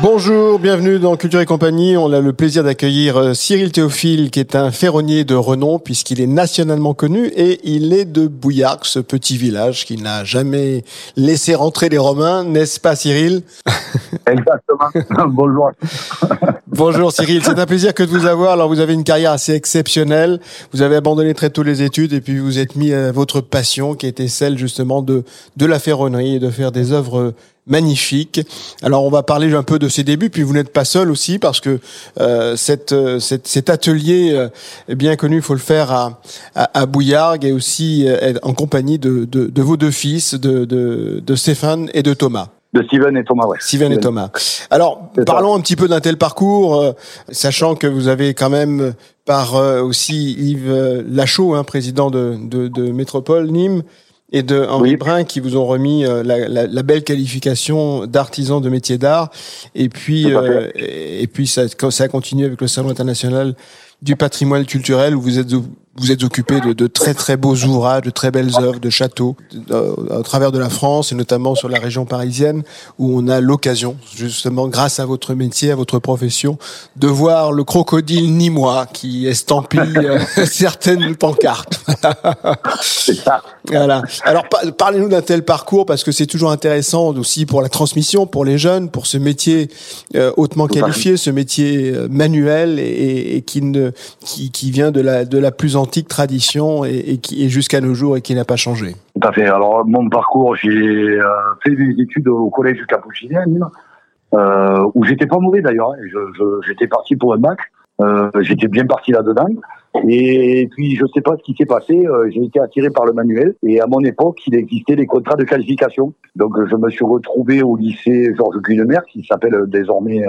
Bonjour, bienvenue dans Culture et compagnie. On a le plaisir d'accueillir euh, Cyril Théophile, qui est un ferronnier de renom, puisqu'il est nationalement connu, et il est de Bouillargues, ce petit village qui n'a jamais laissé rentrer les Romains, n'est-ce pas Cyril Exactement. Bonjour. Bonjour Cyril, c'est un plaisir que de vous avoir. Alors vous avez une carrière assez exceptionnelle. Vous avez abandonné très tôt les études et puis vous êtes mis à votre passion qui était celle justement de de la ferronnerie et de faire des œuvres magnifiques. Alors on va parler un peu de ses débuts, puis vous n'êtes pas seul aussi parce que euh, cette, cette, cet atelier euh, est bien connu, il faut le faire à, à, à Bouillargues et aussi euh, en compagnie de, de, de, vos deux fils, de, de, de Stéphane et de Thomas. De Steven et Thomas, ouais. Steven et Thomas. Alors, parlons un petit peu d'un tel parcours, euh, sachant que vous avez quand même, par euh, aussi Yves euh, Lachaud, hein, président de, de, de Métropole Nîmes, et de Henri Oui. Brun, qui vous ont remis euh, la, la, la belle qualification d'artisan de métier d'art. Et puis, euh, et et puis ça, ça a continué avec le Salon international du patrimoine culturel où vous êtes vous êtes occupé de, de très très beaux ouvrages, de très belles œuvres, de châteaux euh, à travers de la France et notamment sur la région parisienne où on a l'occasion justement grâce à votre métier, à votre profession, de voir le crocodile nîmois qui estampille euh, certaines pancartes. C'est ça. Voilà. Alors pa- parlez-nous d'un tel parcours parce que c'est toujours intéressant aussi pour la transmission, pour les jeunes, pour ce métier euh, hautement qualifié, ce métier manuel et, et- qui ne qui, qui vient de la de la plus antique tradition et, qui est jusqu'à nos jours et qui n'a pas changé. Tout à fait. Alors, mon parcours, j'ai euh, fait des études au collège Capuchinien à euh, où j'étais pas mauvais d'ailleurs. hein. J'étais parti pour un bac. Euh, j'étais bien parti là-dedans. Et puis, je sais pas ce qui s'est passé. euh, j'ai été attiré par le manuel. Et à mon époque, il existait des contrats de qualification. Donc, je me suis retrouvé au lycée Georges Gunemer, qui s'appelle désormais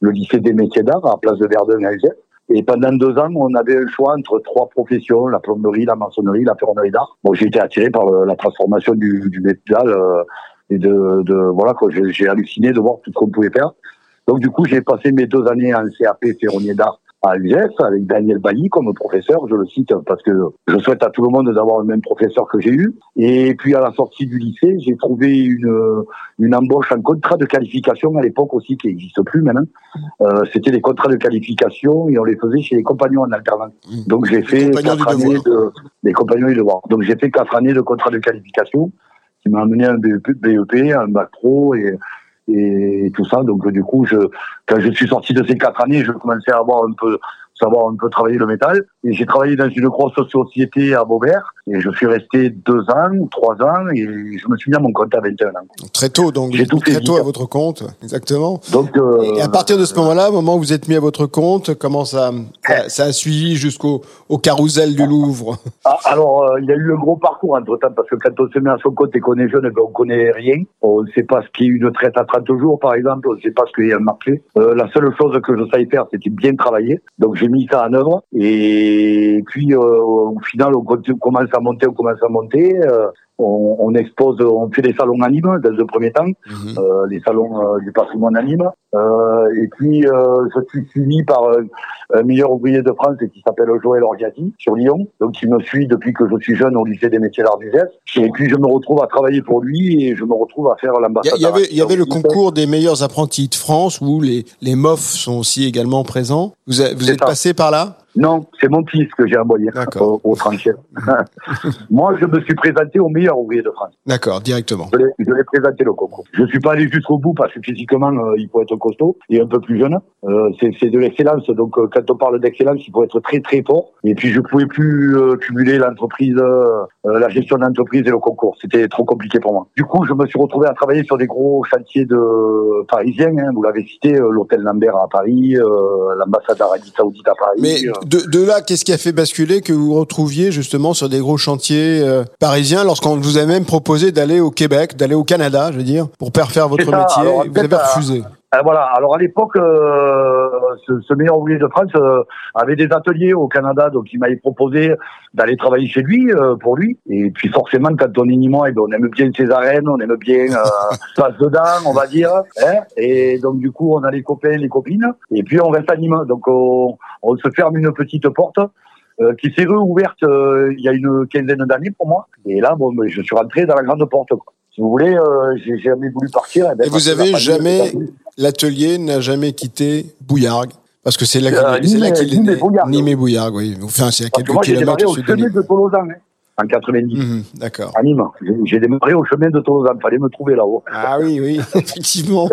le lycée des métiers d'art, à Place de Verdun à Alzette. Et pendant deux ans, on avait le choix entre trois professions, la plomberie, la maçonnerie, la ferronnerie d'art. Bon, j'ai été attiré par la transformation du, du métal euh, et de, de voilà quoi. J'ai halluciné de voir tout ce qu'on pouvait faire. Donc du coup, j'ai passé mes deux années en CAP ferronnier d'art à l'US avec Daniel Bailly comme professeur. Je le cite parce que je souhaite à tout le monde d'avoir le même professeur que j'ai eu. Et puis à la sortie du lycée, j'ai trouvé une une embauche en contrat de qualification à l'époque aussi qui n'existe plus maintenant. Euh, C'était des contrats de qualification et on les faisait chez les compagnons en alternance. Mmh. Donc j'ai fait quatre années de des compagnons. Donc j'ai fait quatre années de contrat de qualification qui m'a amené un BEP, BEP, un bac pro et et tout ça. Donc du coup, je quand je suis sorti de ces quatre années, je commençais à avoir un peu savoir un peu travailler le métal. Et j'ai travaillé dans une grosse société à Beauvert et je suis resté deux ans trois ans et je me suis mis à mon compte à 21 ans. Très tôt, donc J'ai tout très tôt à votre compte, exactement. Donc euh, Et à partir de ce moment-là, au moment où vous êtes mis à votre compte, comment ça, ça, ça a suivi jusqu'au au carrousel du Louvre? Ah, alors, euh, il y a eu un gros parcours entre temps, parce que quand on se met à son compte et qu'on est jeune, eh ben, on connaît rien. On ne sait pas ce qu'est une traite à 30 jours, par exemple. On ne sait pas ce qu'est un marché. Euh, la seule chose que je savais faire, c'était bien travailler. Donc, j'ai mis ça en œuvre. Et puis, euh, au final, on commence à monter, on commence à monter. On, on expose, on fait des salons à Nîmes, dans un premier temps. Mhm. euh, les salons euh, du patrimoine à Nîmes. Euh, et puis, euh, je suis suivi par un meilleur ouvrier de France qui s'appelle Joël Orgiati sur Lyon, donc il me suit depuis que je suis jeune au lycée des métiers d'art d'Uzès. Et puis, je me retrouve à travailler pour lui et je me retrouve à faire l'ambassade. il y avait, il y avait le concours des meilleurs apprentis de France où les, les MOF sont aussi également présents. Vous, a- vous êtes ça. passé par là? Non, c'est mon fils que j'ai envoyé D'accord. au, au tranchées. Moi, je me suis présenté au meilleur ouvrier de France. D'accord, directement. Je l'ai- présenté le concours. Je suis pas allé jusqu'au bout parce que physiquement, euh, il faut être costaud et un peu plus jeune. Euh, c'est de l'excellence. Donc, euh, quand on parle d'excellence, il faut être très très fort. Et puis, je pouvais plus euh, cumuler l'entreprise, euh, euh, la gestion d'entreprise et le concours. C'était trop compliqué pour moi. Du coup, je me suis retrouvé à travailler sur des gros chantiers de parisiens. Hein, vous l'avez cité, euh, l'hôtel Lambert à Paris, euh, l'ambassade d'Arabie Saoudite à Paris. Mais euh, de, de là, qu'est-ce qui a fait basculer que vous vous retrouviez justement sur des gros chantiers euh, parisiens lorsqu'on vous a même proposé d'aller au Québec, d'aller au Canada, je veux dire, pour faire faire votre métier Alors, vous avez refusé voilà. Alors à l'époque, euh, ce, ce meilleur ouvrier de France euh, avait des ateliers au Canada, donc il m'avait proposé d'aller travailler chez lui euh, pour lui. Et puis forcément, quand on est nîmois, eh ben, on aime bien ses arènes, on aime bien euh, passe dedans, on va dire. Hein et donc du coup, on a les copains, les copines, et puis on reste à Nîmes. Donc on, on se ferme une petite porte. euh, qui s'est réouverte euh, il y a une quinzaine d'années pour moi. Et là, bon, ben, je suis rentré dans la grande porte. Quoi. Si vous voulez, euh, j'ai jamais voulu partir. eh ben, Et vous que avez jamais- L'atelier n'a jamais quitté Bouillargues. Parce que c'est là qu'il Euh, est- qu'il est Nîmes et né. Nîmes et Bouillargues, oui. Enfin, c'est à Parce que quelques moi, j'ai démarré kilomètres au chemin de Tolosan, hein, en 90. Mhm, D'accord. À Nîmes. J'ai- démarré au chemin de Tolosan. Fallait me trouver là-haut. Ah oui, oui, effectivement.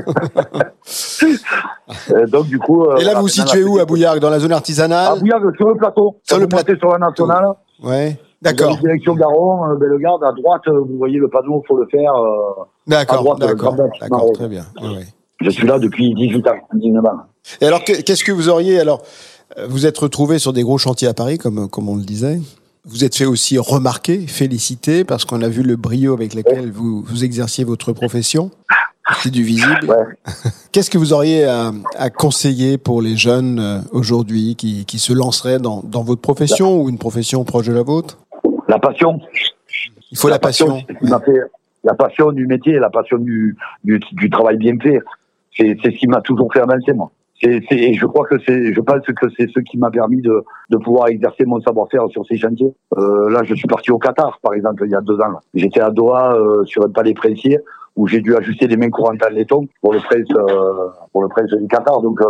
Euh, donc, du coup. euh, Et là, vous vous situez où à Bouillargues Dans la zone À artisanale Bouillargues, sur le plateau. Sur le montez sur la nationale. Ouais. D'accord. Direction Garon, euh, Bellegarde, à droite, euh, vous voyez le panneau, faut le faire. euh, à D'accord, d'accord, d'accord, très bien. Ouais, ouais. je suis là depuis 18 ans, 19 ans. Et alors, que- qu'est-ce que vous auriez alors Vous êtes retrouvé sur des gros chantiers à Paris, comme comme on le disait. Vous êtes fait aussi remarquer, féliciter, parce qu'on a vu le brio avec lequel vous, vous exerciez votre profession. C'est du visible. Ouais. Qu'est-ce que vous auriez à, à conseiller pour les jeunes aujourd'hui qui, qui se lanceraient dans, dans votre profession ou une profession proche de la vôtre? La passion. Il faut la, passion. fait- la passion du métier, la passion du, du, du travail bien fait. C'est ce qui m'a toujours fait avancer, moi. Et je crois que c'est, je pense que c'est ce qui m'a permis de, de pouvoir exercer mon savoir-faire sur ces chantiers. Euh, là, je suis parti au Qatar, par exemple, il y a deux ans. J'étais à Doha euh, sur un palais princier où j'ai dû ajuster les mains courantes en laiton pour le prince, euh, pour le prince du Qatar. Donc,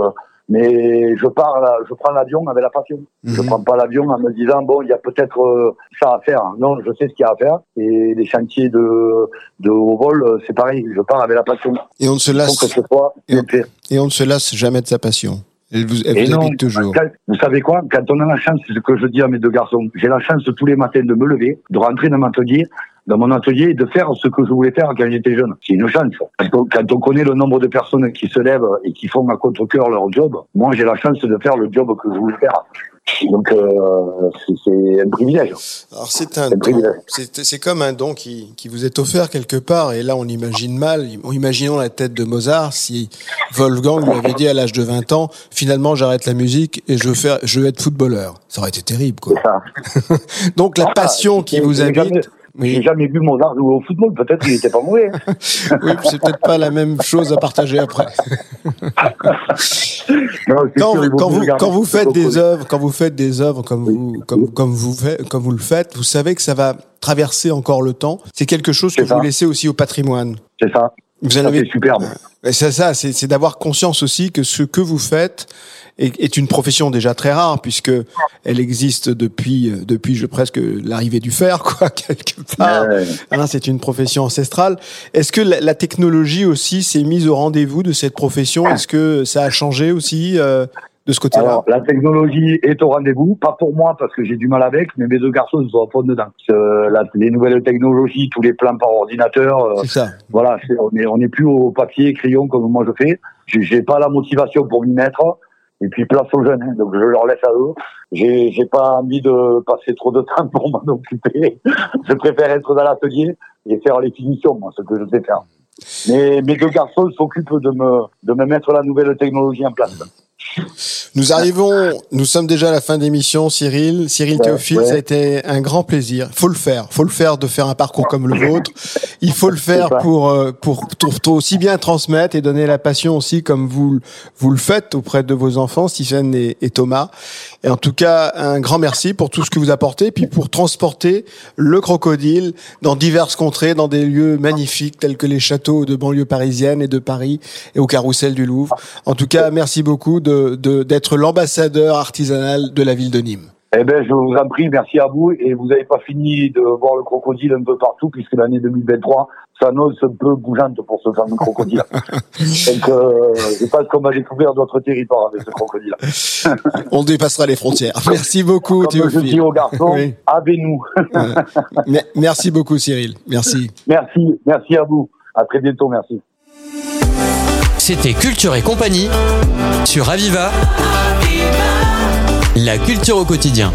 mais je pars, je prends l'avion avec la passion. Je Mhm. prends pas l'avion en me disant bon, il y a peut-être euh, ça à faire. Non, je sais ce qu'il y a à faire. Et les chantiers de de haut vol, euh, c'est pareil. Je pars avec la passion. Et on ne se lasse, ce et on ne se lasse jamais de sa passion. Elle vous, elle Et vous non, habite toujours. quand- vous savez quoi? Quand on a la chance, c'est ce que je dis à mes deux garçons, j'ai la chance tous les matins de me lever, de rentrer dans mon atelier, dans mon atelier de faire ce que je voulais faire quand j'étais jeune. C'est une chance. Quand on, connaît le nombre de personnes qui se lèvent et qui font à contre-cœur leur job, moi j'ai la chance de faire le job que je voulais faire. Donc euh, c'est- un privilège. Alors c'est un C'est comme un don qui, qui vous est offert quelque part. Et là, on imagine mal. Imaginons la tête de Mozart si Wolfgang lui avait dit à l'âge de 20 ans, finalement, j'arrête la musique et je veux faire, je veux être footballeur. Ça aurait été terrible, quoi. C'est ça. Donc la Ah, passion qui vous habite. jamais- J'ai Oui, jamais vu Mozart jouer au football. Peut-être qu'il était pas mauvais. hein. oui c'est peut-être pas la même chose à partager après. Non, Quand, sûr, vous, quand, quand faites des œuvres, quand vous faites des œuvres comme vous, comme, comme vous faites, comme vous le faites, vous savez que ça va traverser encore le temps. C'est quelque chose que ça. vous laissez aussi au patrimoine. C'est ça. Vous Ça, avez C'est superbe. C'est ça, c'est d'avoir conscience aussi que ce que vous faites est, est une profession déjà très rare puisque elle existe depuis euh, depuis je, presque l'arrivée du fer quoi quelque part. Ouais. Hein, c'est une profession ancestrale. Est-ce que la, la technologie aussi s'est mise au rendez-vous de cette profession? Est-ce que ça a changé aussi euh, de ce côté-là? Alors, la technologie est au rendez-vous, pas pour moi parce que j'ai du mal avec, mais mes deux garçons sont à fond dedans. Euh, la- les nouvelles technologies, tous les plans par ordinateur, euh, C'est ça. voilà, c'est- on est on est plus au papier, crayon comme moi je fais. J'ai j'ai pas la motivation pour m'y mettre. Et puis place aux jeunes, hein, donc je leur laisse à eux. J'ai j'ai pas envie de passer trop de temps pour m'en occuper. je préfère être dans l'atelier et faire les finitions, moi, ce que je sais faire. Mais mes deux garçons s'occupent de me de me mettre la nouvelle technologie en place. Nous arrivons, nous sommes déjà à la fin d'émission, Cyril. Cyril Ouais, Théophile, ouais. ça a été un grand plaisir. Faut le faire, faut le faire de faire un parcours comme le vôtre. Il faut le faire euh, pour, pour, pour aussi bien transmettre et donner la passion aussi comme vous, vous le faites auprès de vos enfants, Stephen et, et Thomas. Et en tout cas, un grand merci pour tout ce que vous apportez, puis pour transporter le crocodile dans diverses contrées, dans des lieux magnifiques tels que les châteaux de banlieue parisienne et de Paris et au carrousel du Louvre. En tout cas, merci beaucoup de, de- d'être l'ambassadeur artisanal de la ville de Nîmes. Eh ben, je vous en prie, merci à vous. Et vous n'avez pas fini de voir le crocodile un peu partout, puisque l'année 2023 s'annonce un peu bougeante pour ce fameux crocodile. Donc, euh, je pense qu'on va découvrir d'autres territoires avec ce crocodile. On dépassera les frontières. Merci beaucoup, Comme je dis Théophile. aux garçons, Oui. avez-nous. Me- Merci beaucoup, Cyril. Merci. merci, merci à vous. À très bientôt, merci. C'était Culture et compagnie sur Aviva. La culture au quotidien.